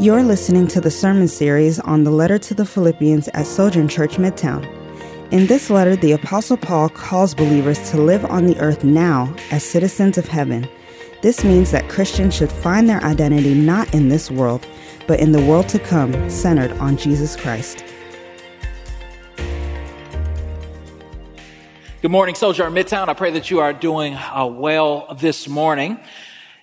You're listening to the sermon series on the letter to the Philippians at Sojourn Church Midtown. In this letter, the Apostle Paul calls believers to live on the earth now as citizens of heaven. This means that Christians should find their identity not in this world, but in the world to come, centered on Jesus Christ. Good morning, Sojourn Midtown. I pray that you are doing uh, well this morning.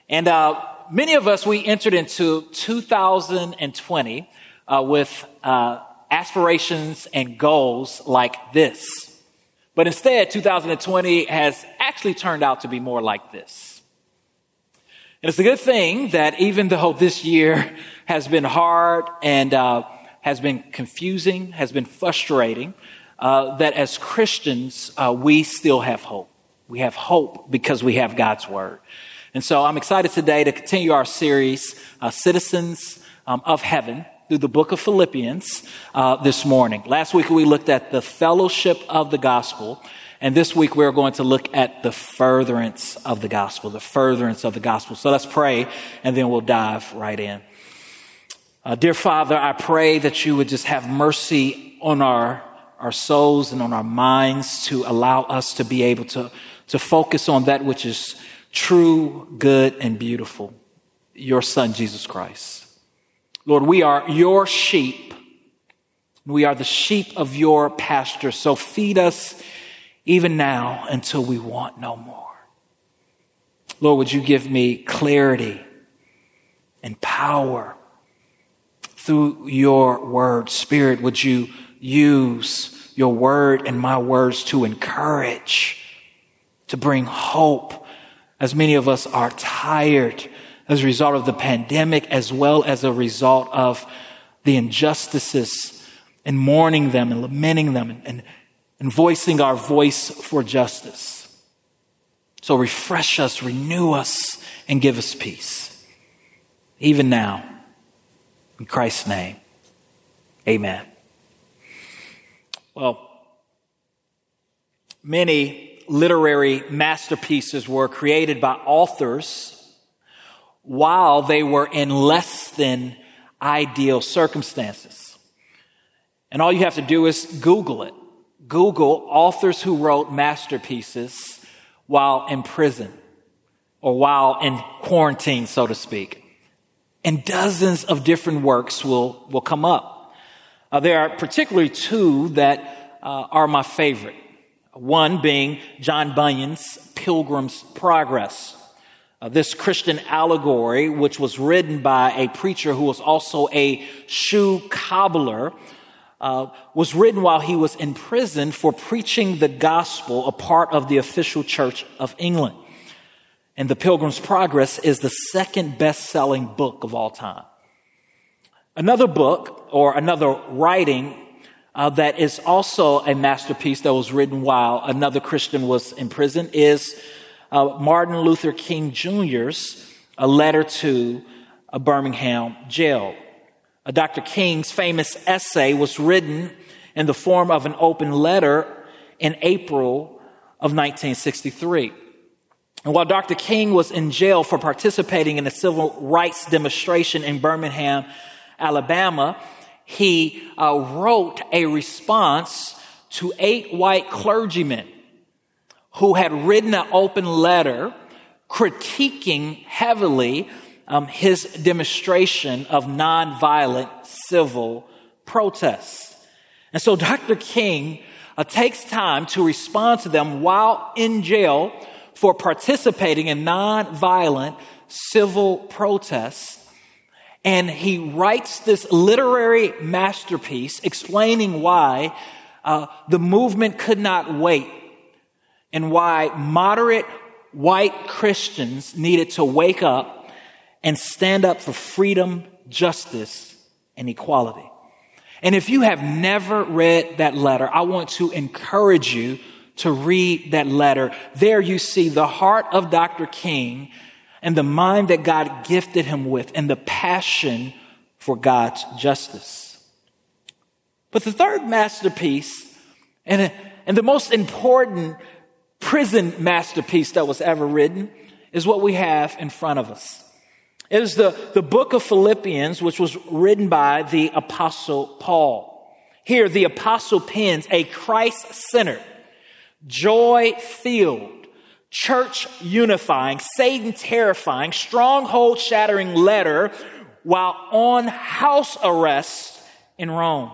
And uh, many of us, we entered into 2020 uh, with uh, aspirations and goals like this. But instead, 2020 has actually turned out to be more like this. And it's a good thing that even though this year has been hard and uh, has been confusing, has been frustrating, uh, that as Christians, uh, we still have hope. We have hope because we have God's Word. And so I'm excited today to continue our series, uh, Citizens um, of Heaven, through the book of Philippians uh, this morning. Last week we looked at the fellowship of the gospel. And this week we're going to look at the furtherance of the gospel, the furtherance of the gospel. So let's pray and then we'll dive right in. Uh, dear Father, I pray that you would just have mercy on our, our souls and on our minds to allow us to be able to, to focus on that which is true, good, and beautiful, your Son, Jesus Christ. Lord, we are your sheep. We are the sheep of your pasture. So feed us even now until we want no more. Lord, would you give me clarity and power through your word? Spirit, would you use your word and my words to encourage, to bring hope, as many of us are tired as a result of the pandemic, as well as a result of the injustices and mourning them and lamenting them and, and, and voicing our voice for justice. So refresh us, renew us, and give us peace. Even now, in Christ's name, amen. Well, many literary masterpieces were created by authors while they were in less than ideal circumstances. And all you have to do is Google it. Google authors who wrote masterpieces while in prison or while in quarantine, so to speak. And dozens of different works will, will come up. Uh, there are particularly two that uh, are my favorite. One being John Bunyan's Pilgrim's Progress. Uh, this Christian allegory, which was written by a preacher who was also a shoe cobbler, uh, was written while he was in prison for preaching the gospel, a part of the official church of England. And The Pilgrim's Progress is the second best selling book of all time. Another book or another writing uh, that is also a masterpiece that was written while another Christian was in prison is uh, Martin Luther King Jr.'s A Letter to a Birmingham Jail. Uh, Dr. King's famous essay was written in the form of an open letter in April of 1963. And while Dr. King was in jail for participating in a civil rights demonstration in Birmingham, Alabama, he uh, wrote a response to eight white clergymen who had written an open letter critiquing heavily um, his demonstration of nonviolent civil protests. And so Dr. King uh, takes time to respond to them while in jail for participating in nonviolent civil protests and he writes this literary masterpiece explaining why uh, the movement could not wait and why moderate white Christians needed to wake up and stand up for freedom, justice, and equality. And if you have never read that letter, I want to encourage you to read that letter. There you see the heart of Dr. King and the mind that God gifted him with and the passion for God's justice. But the third masterpiece and, and the most important prison masterpiece that was ever written is what we have in front of us. It is the, the book of Philippians, which was written by the apostle Paul. Here, the apostle pens a Christ centered, joy filled, church unifying, Satan terrifying, stronghold shattering letter while on house arrest in Rome.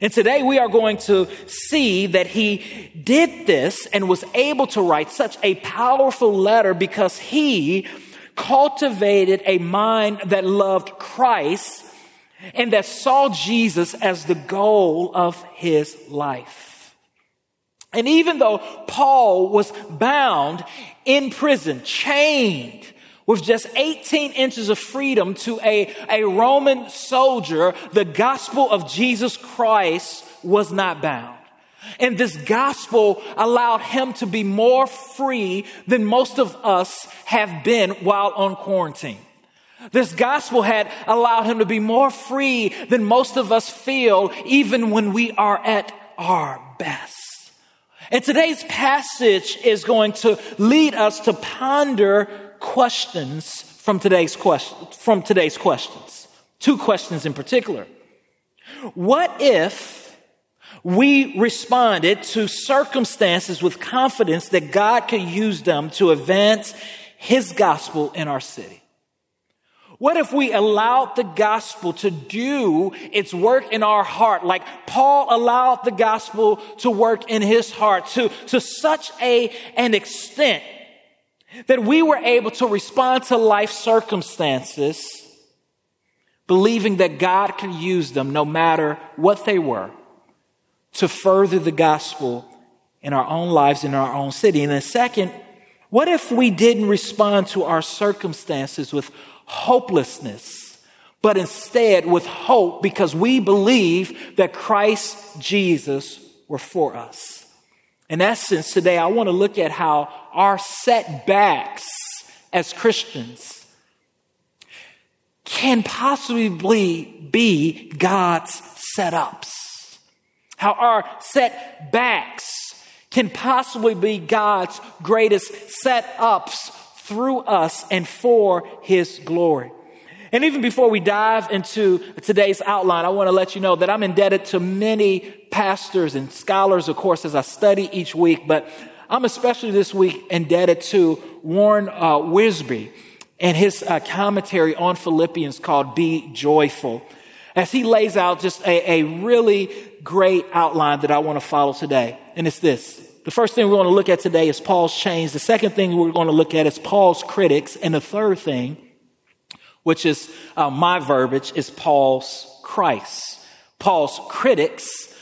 And today we are going to see that he did this and was able to write such a powerful letter because he cultivated a mind that loved Christ and that saw Jesus as the goal of his life. And even though Paul was bound in prison, chained, with just 18 inches of freedom to a, a Roman soldier, the gospel of Jesus Christ was not bound. And this gospel allowed him to be more free than most of us have been while on quarantine. This gospel had allowed him to be more free than most of us feel even when we are at our best. And today's passage is going to lead us to ponder questions from today's question, from today's questions. Two questions in particular. What if we responded to circumstances with confidence that God could use them to advance his gospel in our city? What if we allowed the gospel to do its work in our heart, like Paul allowed the gospel to work in his heart to, to such a, an extent that we were able to respond to life circumstances, believing that God could use them no matter what they were to further the gospel in our own lives, in our own city. And then, second, what if we didn't respond to our circumstances with hopelessness, but instead with hope because we believe that Christ Jesus were for us? In essence, today I want to look at how our setbacks as Christians can possibly be God's setups how our setbacks can possibly be God's greatest setups through us and for His glory. And even before we dive into today's outline, I want to let you know that I'm indebted to many pastors and scholars, of course, as I study each week, but I'm especially this week indebted to Warren uh, Wiersbe and his uh, commentary on Philippians called Be Joyful as he lays out just a, a really great outline that I want to follow today. And it's this. The first thing we're going to look at today is Paul's chains. The second thing we're going to look at is Paul's critics. And the third thing, which is uh, my verbiage, is Paul's Christ. Paul's critics,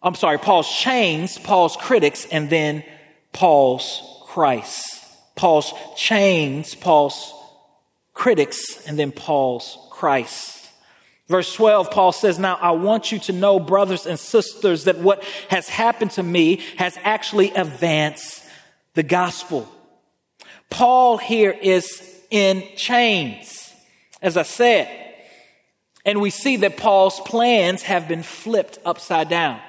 I'm sorry, Paul's chains, Paul's critics, and then Paul's Christ. Paul's chains, Paul's critics, and then Paul's Christ. Verse 12, Paul says, Now I want you to know, brothers and sisters, that what has happened to me has actually advanced the gospel. Paul here is in chains, as I said. And we see that Paul's plans have been flipped upside down.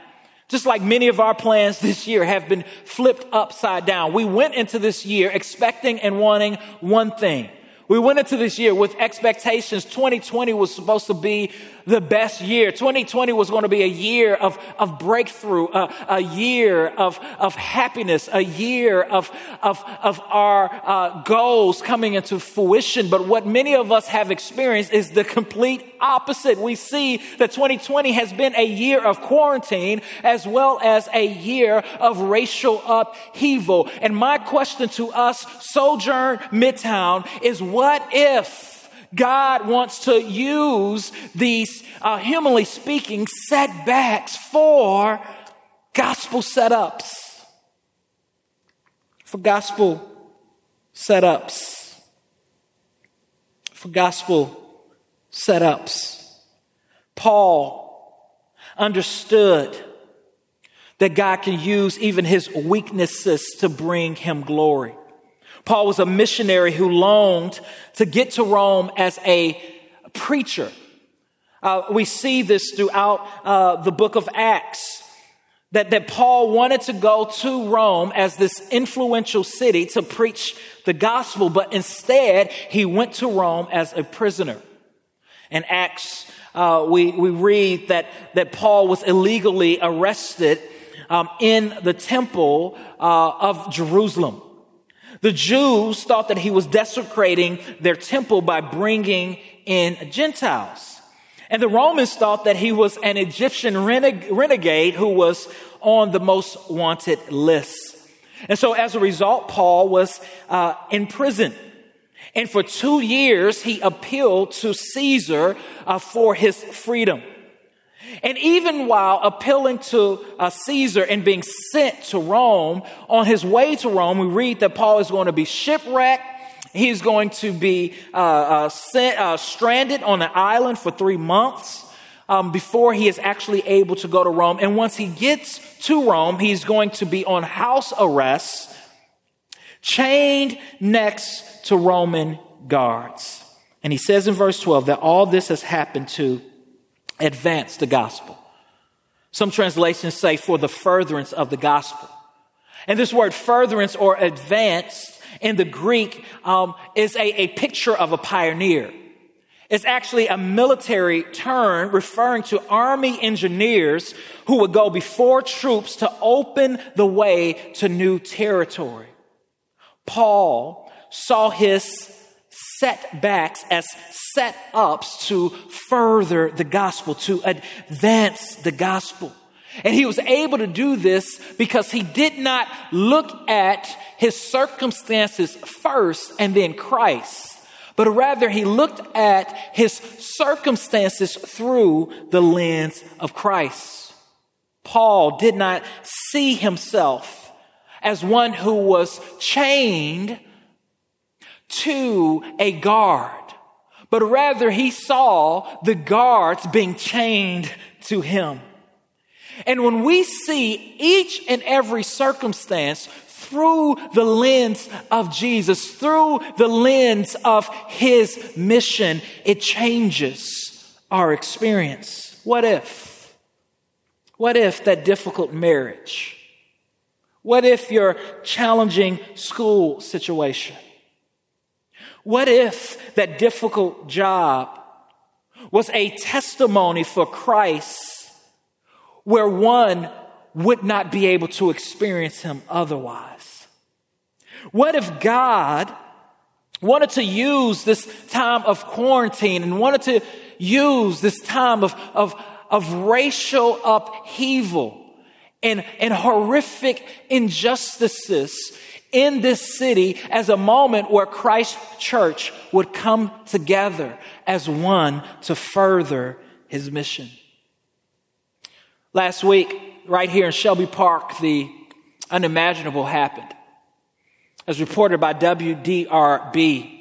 Just like many of our plans this year have been flipped upside down. We went into this year expecting and wanting one thing. We went into this year with expectations. 2020 was supposed to be the best year. 2020 was going to be a year of, of breakthrough, a, a year of, of happiness, a year of, of, of our uh, goals coming into fruition. But what many of us have experienced is the complete opposite. We see that 2020 has been a year of quarantine as well as a year of racial upheaval. And my question to us, Sojourn Midtown, is what if God wants to use these, uh, humanly speaking, setbacks for gospel setups? For gospel setups. For gospel setups. Paul understood that God can use even his weaknesses to bring him glory. Paul was a missionary who longed to get to Rome as a preacher. Uh, we see this throughout uh, the book of Acts. That, that Paul wanted to go to Rome as this influential city to preach the gospel, but instead he went to Rome as a prisoner. In Acts, uh, we, we read that, that Paul was illegally arrested um, in the temple uh, of Jerusalem. The Jews thought that he was desecrating their temple by bringing in Gentiles. And the Romans thought that he was an Egyptian renegade who was on the most wanted list. And so as a result, Paul was uh, in prison. And for two years, he appealed to Caesar uh, for his freedom. And even while appealing to uh, Caesar and being sent to Rome, on his way to Rome, we read that Paul is going to be shipwrecked. He's going to be uh, uh, sent, uh, stranded on an island for three months um, before he is actually able to go to Rome. And once he gets to Rome, he's going to be on house arrest, chained next to Roman guards. And he says in verse 12 that all this has happened to advance the gospel. Some translations say for the furtherance of the gospel. And this word furtherance or advance in the Greek um, is a, a picture of a pioneer. It's actually a military term referring to army engineers who would go before troops to open the way to new territory. Paul saw his setbacks as set ups to further the gospel, to advance the gospel. And he was able to do this because he did not look at his circumstances first and then Christ but rather he looked at his circumstances through the lens of Christ. Paul did not see himself as one who was chained to a guard, but rather he saw the guards being chained to him. And when we see each and every circumstance through the lens of Jesus, through the lens of his mission, it changes our experience. What if? What if that difficult marriage? What if your challenging school situation? What if that difficult job was a testimony for Christ where one would not be able to experience him otherwise? What if God wanted to use this time of quarantine and wanted to use this time of, of, of racial upheaval and, and horrific injustices in this city as a moment where Christ Church would come together as one to further his mission. Last week, right here in Shelby Park, the unimaginable happened. As reported by WDRB,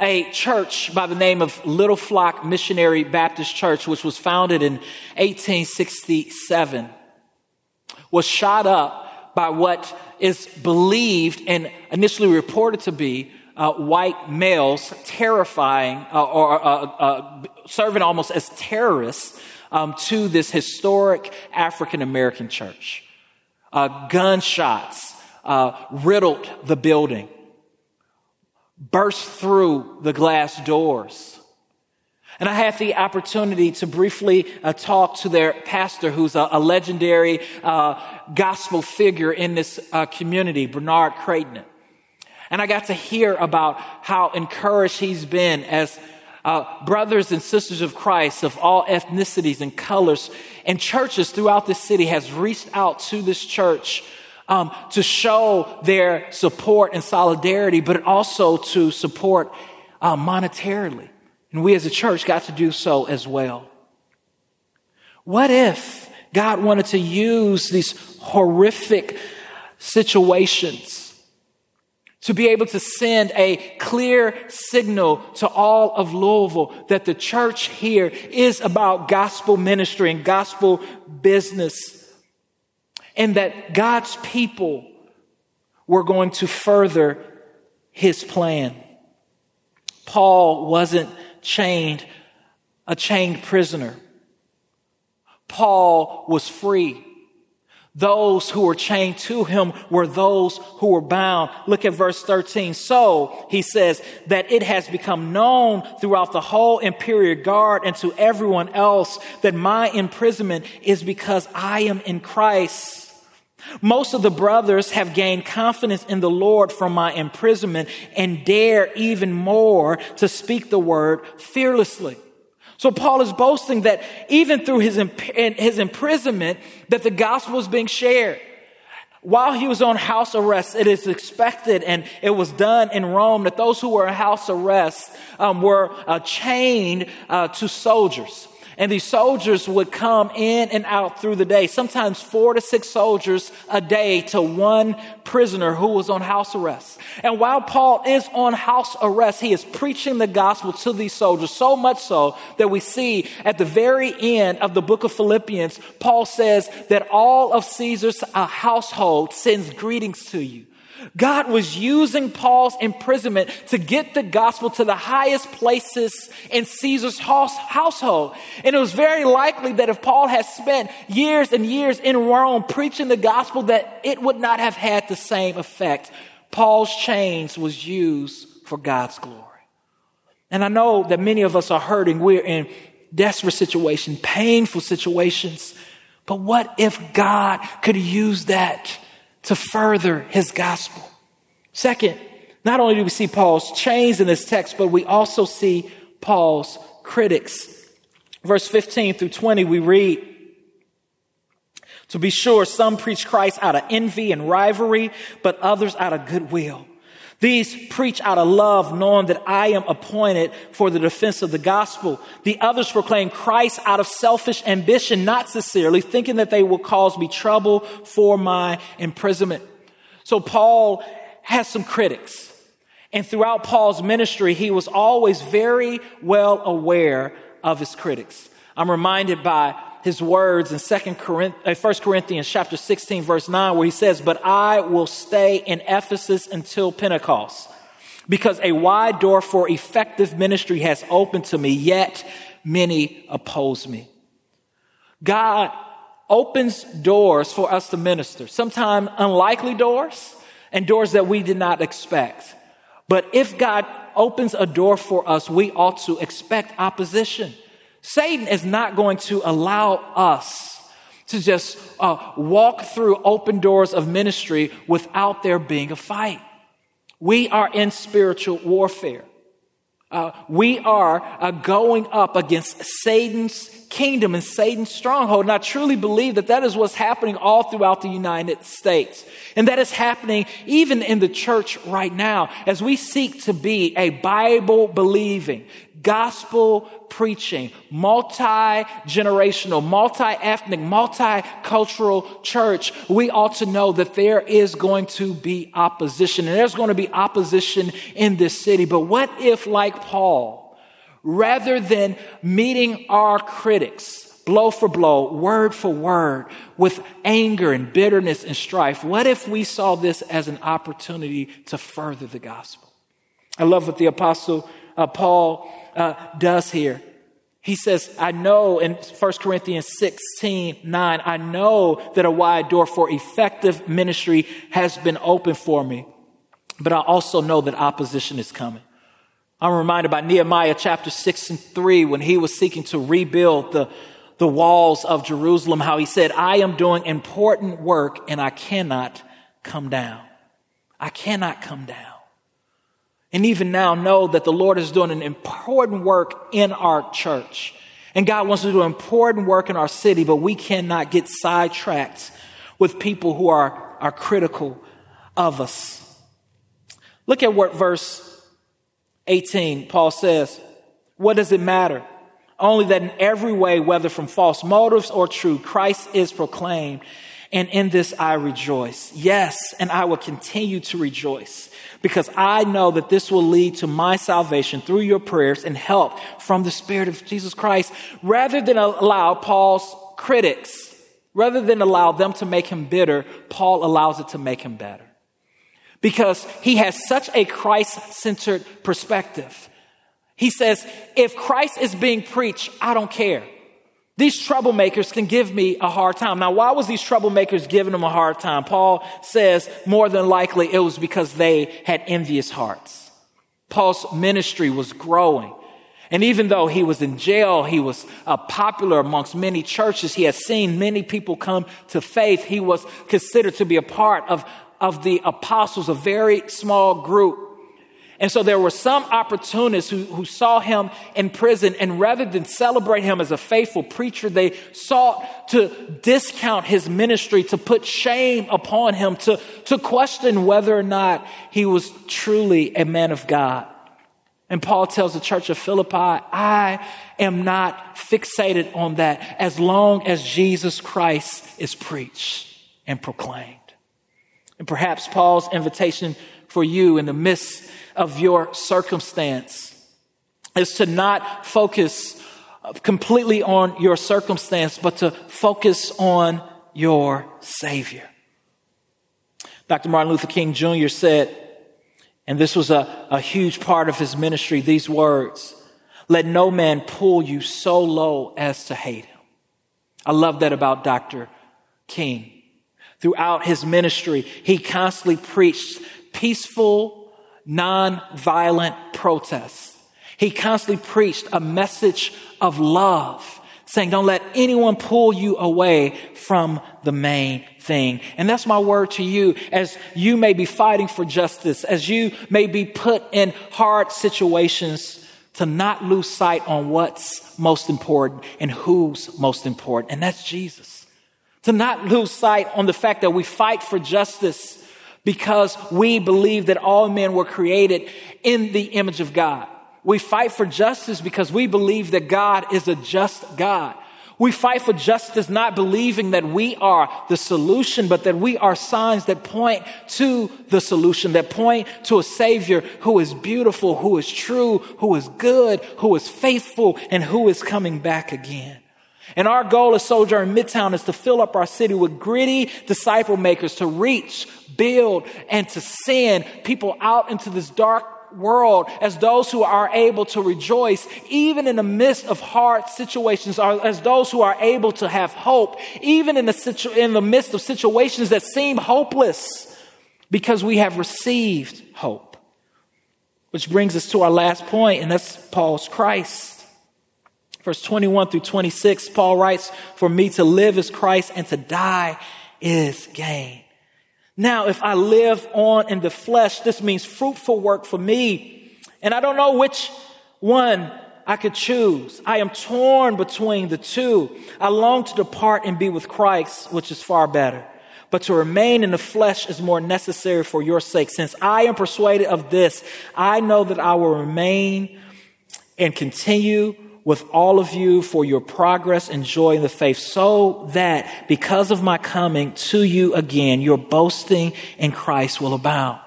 a church by the name of Little Flock Missionary Baptist Church, which was founded in 1867, was shot up by what is believed and initially reported to be uh, white males terrifying uh, or uh, uh serving almost as terrorists um, to this historic African American church. Uh, gunshots uh, riddled the building, burst through the glass doors. And I had the opportunity to briefly uh, talk to their pastor, who's a, a legendary uh, gospel figure in this uh, community, Bernard Creighton. And I got to hear about how encouraged he's been as uh, brothers and sisters of Christ of all ethnicities and colors and churches throughout the city has reached out to this church um, to show their support and solidarity, but also to support uh, monetarily. And we as a church got to do so as well. What if God wanted to use these horrific situations to be able to send a clear signal to all of Louisville that the church here is about gospel ministry and gospel business, and that God's people were going to further his plan. Paul wasn't chained, a chained prisoner. Paul was free. Those who were chained to him were those who were bound. Look at verse 13. So he says that it has become known throughout the whole imperial guard and to everyone else that my imprisonment is because I am in Christ. Most of the brothers have gained confidence in the Lord from my imprisonment and dare even more to speak the word fearlessly. So Paul is boasting that even through his, his imprisonment, that the gospel is being shared. While he was on house arrest, it is expected, and it was done in Rome, that those who were in house arrest um, were uh, chained uh, to soldiers. And these soldiers would come in and out through the day, sometimes four to six soldiers a day to one prisoner who was on house arrest. And while Paul is on house arrest, he is preaching the gospel to these soldiers, so much so that we see at the very end of the book of Philippians, Paul says that all of Caesar's uh, household sends greetings to you. God was using Paul's imprisonment to get the gospel to the highest places in Caesar's household. And it was very likely that if Paul had spent years and years in Rome preaching the gospel, that it would not have had the same effect. Paul's chains was used for God's glory. And I know that many of us are hurting. We're in desperate situations, painful situations. But what if God could use that to further his gospel. Second, not only do we see Paul's chains in this text, but we also see Paul's critics. Verse 15 through 20, we read, to be sure, some preach Christ out of envy and rivalry, but others out of goodwill. These preach out of love, knowing that I am appointed for the defense of the gospel. The others proclaim Christ out of selfish ambition, not sincerely, thinking that they will cause me trouble for my imprisonment. So Paul has some critics. And throughout Paul's ministry, he was always very well aware of his critics. I'm reminded by his words in Second Corinthians, uh, 1 Corinthians chapter 16 verse 9 where he says, but I will stay in Ephesus until Pentecost because a wide door for effective ministry has opened to me, yet many oppose me. God opens doors for us to minister, sometimes unlikely doors and doors that we did not expect. But if God opens a door for us, we ought to expect opposition. Satan is not going to allow us to just uh, walk through open doors of ministry without there being a fight. We are in spiritual warfare. Uh, we are uh, going up against Satan's kingdom and Satan's stronghold. And I truly believe that that is what's happening all throughout the United States. And that is happening even in the church right now as we seek to be a Bible believing, gospel preaching, multi generational, multi ethnic, multicultural church, we ought to know that there is going to be opposition and there's going to be opposition in this city. But what if, like Paul, rather than meeting our critics, blow for blow, word for word, with anger and bitterness and strife, what if we saw this as an opportunity to further the gospel? I love what the apostle uh, Paul uh, does here. He says, I know in 1 Corinthians 16, 9, I know that a wide door for effective ministry has been opened for me, but I also know that opposition is coming. I'm reminded by Nehemiah chapter 6 and 3 when he was seeking to rebuild the, the walls of Jerusalem, how he said, I am doing important work and I cannot come down. I cannot come down and even now know that the Lord is doing an important work in our church. And God wants to do important work in our city, but we cannot get sidetracked with people who are, are critical of us. Look at what verse 18, Paul says. What does it matter? Only that in every way, whether from false motives or true, Christ is proclaimed. And in this I rejoice. Yes, and I will continue to rejoice because I know that this will lead to my salvation through your prayers and help from the Spirit of Jesus Christ. Rather than allow Paul's critics, rather than allow them to make him bitter, Paul allows it to make him better. Because he has such a Christ centered perspective. He says, if Christ is being preached, I don't care. These troublemakers can give me a hard time. Now, why was these troublemakers giving them a hard time? Paul says more than likely it was because they had envious hearts. Paul's ministry was growing. And even though he was in jail, he was uh, popular amongst many churches. He had seen many people come to faith. He was considered to be a part of, of the apostles, a very small group. And so there were some opportunists who, who saw him in prison, and rather than celebrate him as a faithful preacher, they sought to discount his ministry, to put shame upon him, to, to question whether or not he was truly a man of God. And Paul tells the church of Philippi, I am not fixated on that as long as Jesus Christ is preached and proclaimed. And perhaps Paul's invitation for you in the midst of your circumstance is to not focus completely on your circumstance, but to focus on your Savior. Dr. Martin Luther King Jr. said, and this was a, a huge part of his ministry, these words Let no man pull you so low as to hate him. I love that about Dr. King. Throughout his ministry, he constantly preached peaceful, non-violent protests. He constantly preached a message of love, saying, don't let anyone pull you away from the main thing. And that's my word to you as you may be fighting for justice, as you may be put in hard situations to not lose sight on what's most important and who's most important. And that's Jesus. To not lose sight on the fact that we fight for justice because we believe that all men were created in the image of God. We fight for justice because we believe that God is a just God. We fight for justice not believing that we are the solution, but that we are signs that point to the solution, that point to a Savior who is beautiful, who is true, who is good, who is faithful, and who is coming back again. And our goal as Sojourn Midtown is to fill up our city with gritty disciple makers to reach, build, and to send people out into this dark world as those who are able to rejoice even in the midst of hard situations, or as those who are able to have hope, even in the, situ- in the midst of situations that seem hopeless because we have received hope. Which brings us to our last point, and that's Paul's Christ. Verse 21 through 26, Paul writes, For me to live is Christ and to die is gain. Now, if I live on in the flesh, this means fruitful work for me. And I don't know which one I could choose. I am torn between the two. I long to depart and be with Christ, which is far better. But to remain in the flesh is more necessary for your sake. Since I am persuaded of this, I know that I will remain and continue with all of you for your progress and joy in the faith, so that because of my coming to you again, your boasting in Christ will abound.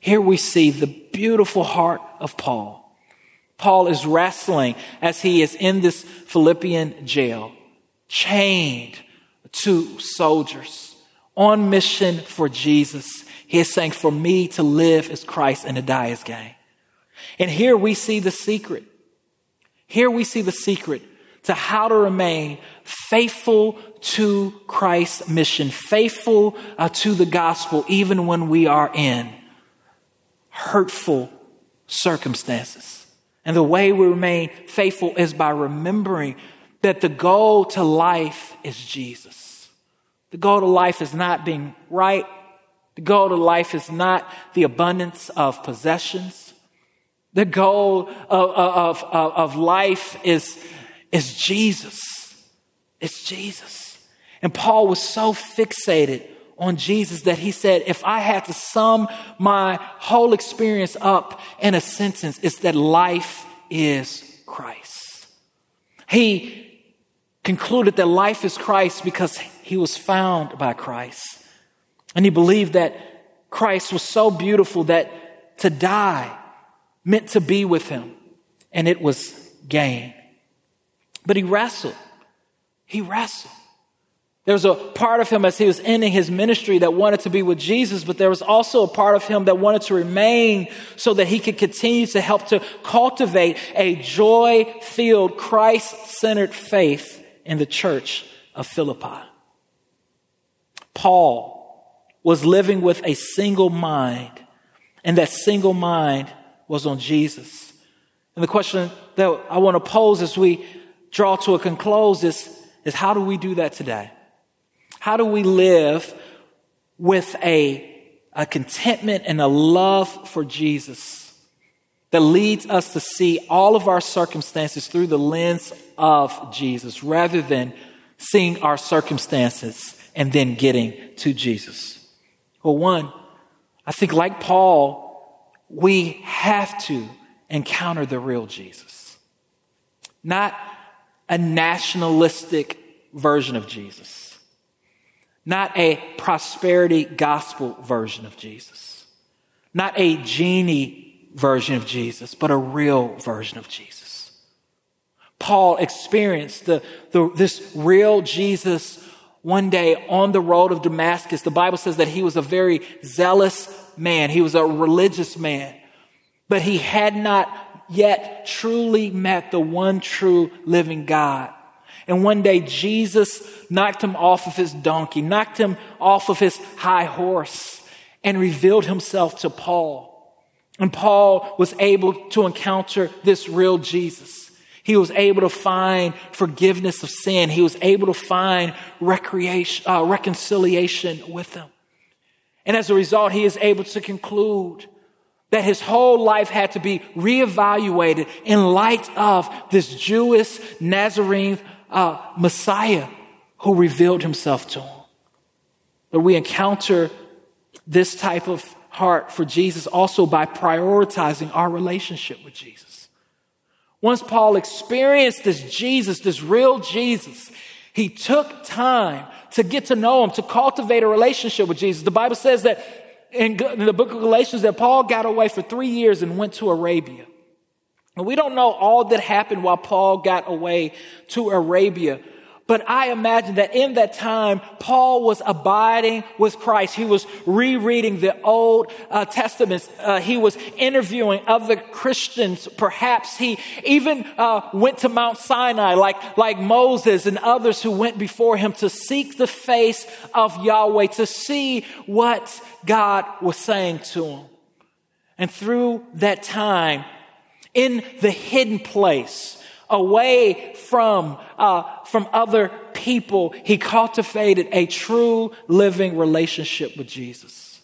Here we see the beautiful heart of Paul. Paul is wrestling as he is in this Philippian jail, chained to soldiers on mission for Jesus. He is saying, For me to live is Christ and to die is gain. And here we see the secret here we see the secret to how to remain faithful to Christ's mission, faithful uh, to the gospel, even when we are in hurtful circumstances. And the way we remain faithful is by remembering that the goal to life is Jesus. The goal to life is not being right. The goal to life is not the abundance of possessions. The goal of, of, of, life is, is Jesus. It's Jesus. And Paul was so fixated on Jesus that he said, if I had to sum my whole experience up in a sentence, it's that life is Christ. He concluded that life is Christ because he was found by Christ. And he believed that Christ was so beautiful that to die meant to be with him, and it was gain. But he wrestled. He wrestled. There was a part of him as he was ending his ministry that wanted to be with Jesus, but there was also a part of him that wanted to remain so that he could continue to help to cultivate a joy filled, Christ centered faith in the church of Philippi. Paul was living with a single mind, and that single mind was on Jesus. And the question that I want to pose as we draw to a conclusion is, is how do we do that today? How do we live with a, a contentment and a love for Jesus that leads us to see all of our circumstances through the lens of Jesus rather than seeing our circumstances and then getting to Jesus? Well, one, I think like Paul, we have to encounter the real Jesus. Not a nationalistic version of Jesus. Not a prosperity gospel version of Jesus. Not a genie version of Jesus, but a real version of Jesus. Paul experienced the, the, this real Jesus one day on the road of Damascus. The Bible says that he was a very zealous man. He was a religious man, but he had not yet truly met the one true living God. And one day Jesus knocked him off of his donkey, knocked him off of his high horse, and revealed himself to Paul. And Paul was able to encounter this real Jesus. He was able to find forgiveness of sin. He was able to find recreation, uh, reconciliation with him. And as a result, he is able to conclude that his whole life had to be reevaluated in light of this Jewish Nazarene uh, Messiah who revealed himself to him. But we encounter this type of heart for Jesus also by prioritizing our relationship with Jesus. Once Paul experienced this Jesus, this real Jesus, he took time to get to know him, to cultivate a relationship with Jesus. The Bible says that in, the book of Galatians that Paul got away for three years and went to Arabia. And we don't know all that happened while Paul got away to Arabia. But I imagine that in that time, Paul was abiding with Christ. He was rereading the Old uh, Testament. Uh, he was interviewing other Christians. Perhaps he even uh, went to Mount Sinai like, like Moses and others who went before him to seek the face of Yahweh, to see what God was saying to him. And through that time, in the hidden place, away from, uh, from other people, he cultivated a true living relationship with Jesus.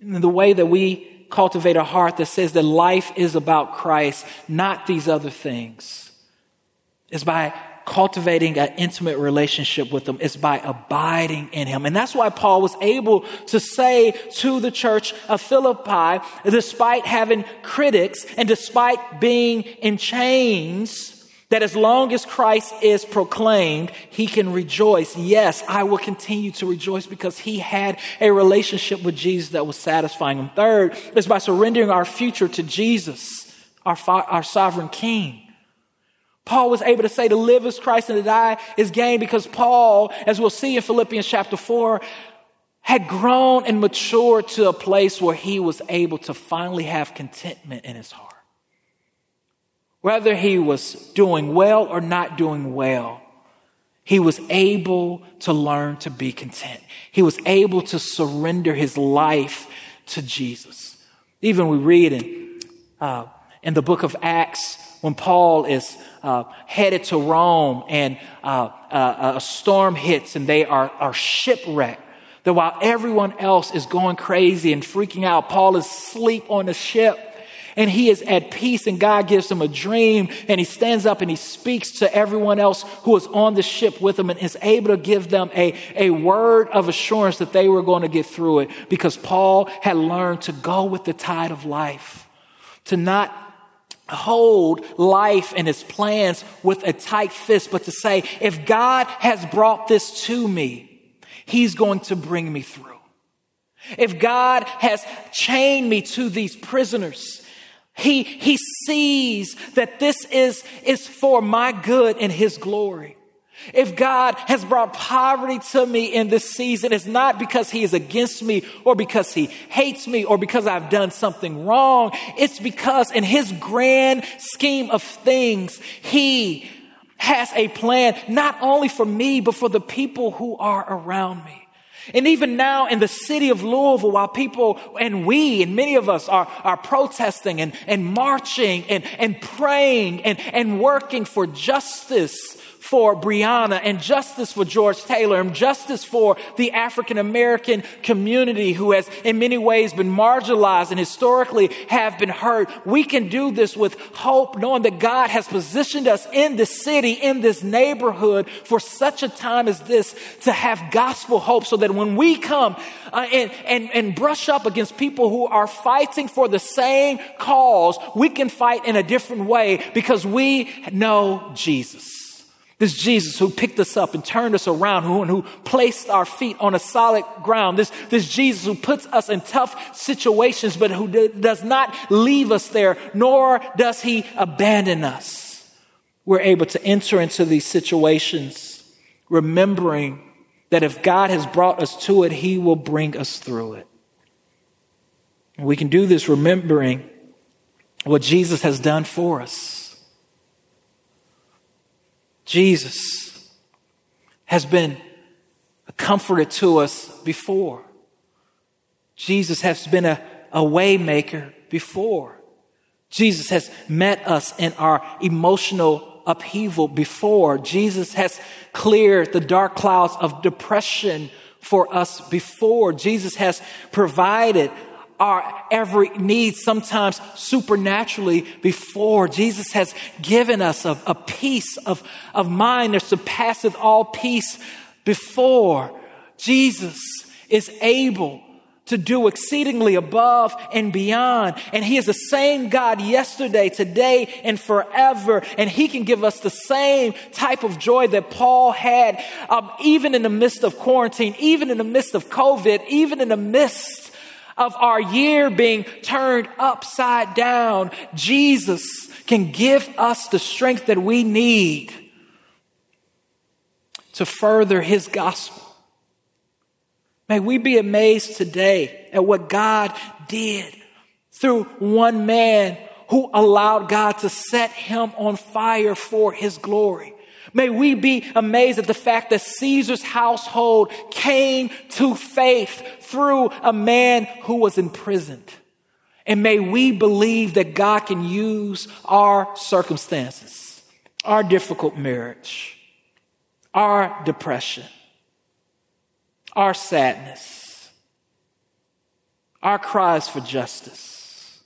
And the way that we cultivate a heart that says that life is about Christ, not these other things, is by cultivating an intimate relationship with him is by abiding in him. And that's why Paul was able to say to the church of Philippi, despite having critics and despite being in chains, that as long as Christ is proclaimed, he can rejoice. Yes, I will continue to rejoice because he had a relationship with Jesus that was satisfying him. Third is by surrendering our future to Jesus, our, our sovereign king. Paul was able to say to live as Christ and to die is gain because Paul, as we'll see in Philippians chapter 4, had grown and matured to a place where he was able to finally have contentment in his heart. Whether he was doing well or not doing well, he was able to learn to be content. He was able to surrender his life to Jesus. Even we read in, uh, in the book of Acts when Paul is uh, headed to Rome and uh, uh, a storm hits and they are, are shipwrecked. That while everyone else is going crazy and freaking out, Paul is asleep on the ship and he is at peace and God gives him a dream and he stands up and he speaks to everyone else who is on the ship with him and is able to give them a, a word of assurance that they were going to get through it because Paul had learned to go with the tide of life, to not hold life and his plans with a tight fist, but to say, if God has brought this to me, he's going to bring me through. If God has chained me to these prisoners, he, he sees that this is, is for my good and his glory. If God has brought poverty to me in this season, it's not because he is against me or because he hates me or because I've done something wrong. It's because in his grand scheme of things, he has a plan not only for me, but for the people who are around me. And even now in the city of Louisville, while people and we and many of us are, are protesting and, and marching and, and praying and, and working for justice for Breonna and justice for George Taylor and justice for the African American community who has in many ways been marginalized and historically have been hurt. We can do this with hope, knowing that God has positioned us in this city, in this neighborhood for such a time as this to have gospel hope so that when we come uh, and, and, and brush up against people who are fighting for the same cause, we can fight in a different way because we know Jesus. This Jesus who picked us up and turned us around, who, and who placed our feet on a solid ground. This, this Jesus who puts us in tough situations, but who d- does not leave us there, nor does he abandon us. We're able to enter into these situations remembering that if God has brought us to it, he will bring us through it. And we can do this remembering what Jesus has done for us. Jesus has been a comforter to us before. Jesus has been a, a waymaker before. Jesus has met us in our emotional upheaval before. Jesus has cleared the dark clouds of depression for us before. Jesus has provided our every need, sometimes supernaturally before. Jesus has given us a, a peace of, of mind that surpasseth all peace before. Jesus is able to do exceedingly above and beyond. And He is the same God yesterday, today, and forever. And He can give us the same type of joy that Paul had, um, even in the midst of quarantine, even in the midst of COVID, even in the midst of our year being turned upside down, Jesus can give us the strength that we need to further his gospel. May we be amazed today at what God did through one man who allowed God to set him on fire for his glory. May we be amazed at the fact that Caesar's household came to faith through a man who was imprisoned. And may we believe that God can use our circumstances, our difficult marriage, our depression, our sadness, our cries for justice,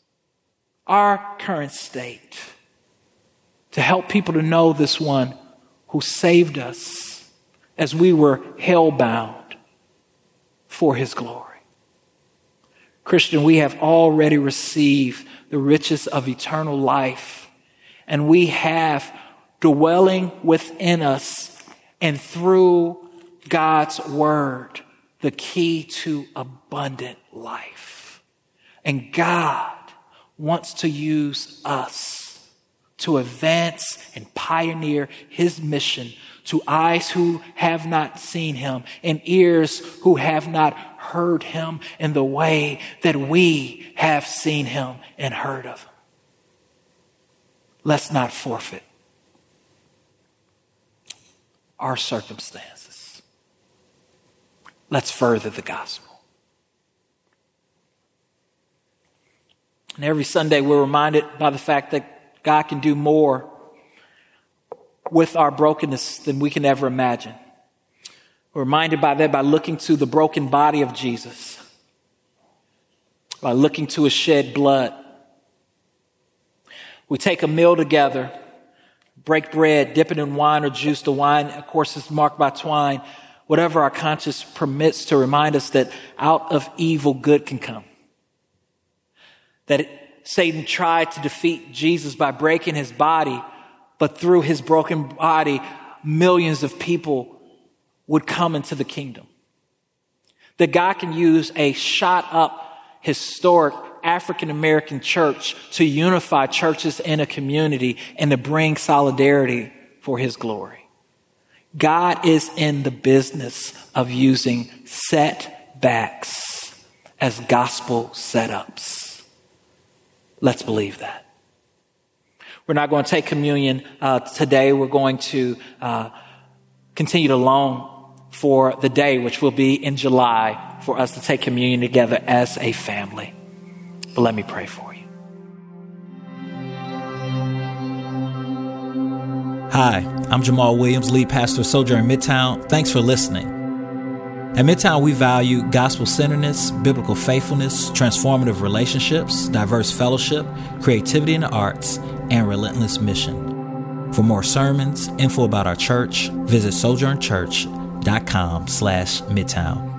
our current state to help people to know this one who saved us as we were hell bound for his glory. Christian, we have already received the riches of eternal life, and we have dwelling within us and through God's word the key to abundant life. And God wants to use us to advance and pioneer his mission to eyes who have not seen him and ears who have not heard him in the way that we have seen him and heard of him. Let's not forfeit our circumstances. Let's further the gospel. And every Sunday we're reminded by the fact that God can do more with our brokenness than we can ever imagine. We're reminded by that by looking to the broken body of Jesus, by looking to his shed blood. We take a meal together, break bread, dip it in wine or juice. The wine, of course, is marked by twine. Whatever our conscience permits to remind us that out of evil, good can come. That Satan tried to defeat Jesus by breaking his body, but through his broken body, millions of people would come into the kingdom. That God can use a shot up historic African American church to unify churches in a community and to bring solidarity for his glory. God is in the business of using setbacks as gospel setups. Let's believe that. We're not going to take communion uh, today. We're going to uh, continue to long for the day, which will be in July, for us to take communion together as a family. But let me pray for you. Hi, I'm Jamaal Williams, lead pastor of Sojourn Midtown. Thanks for listening. At Midtown, we value gospel centeredness, biblical faithfulness, transformative relationships, diverse fellowship, creativity in the arts, and relentless mission. For more sermons, info about our church, visit sojournchurch.com slash midtown.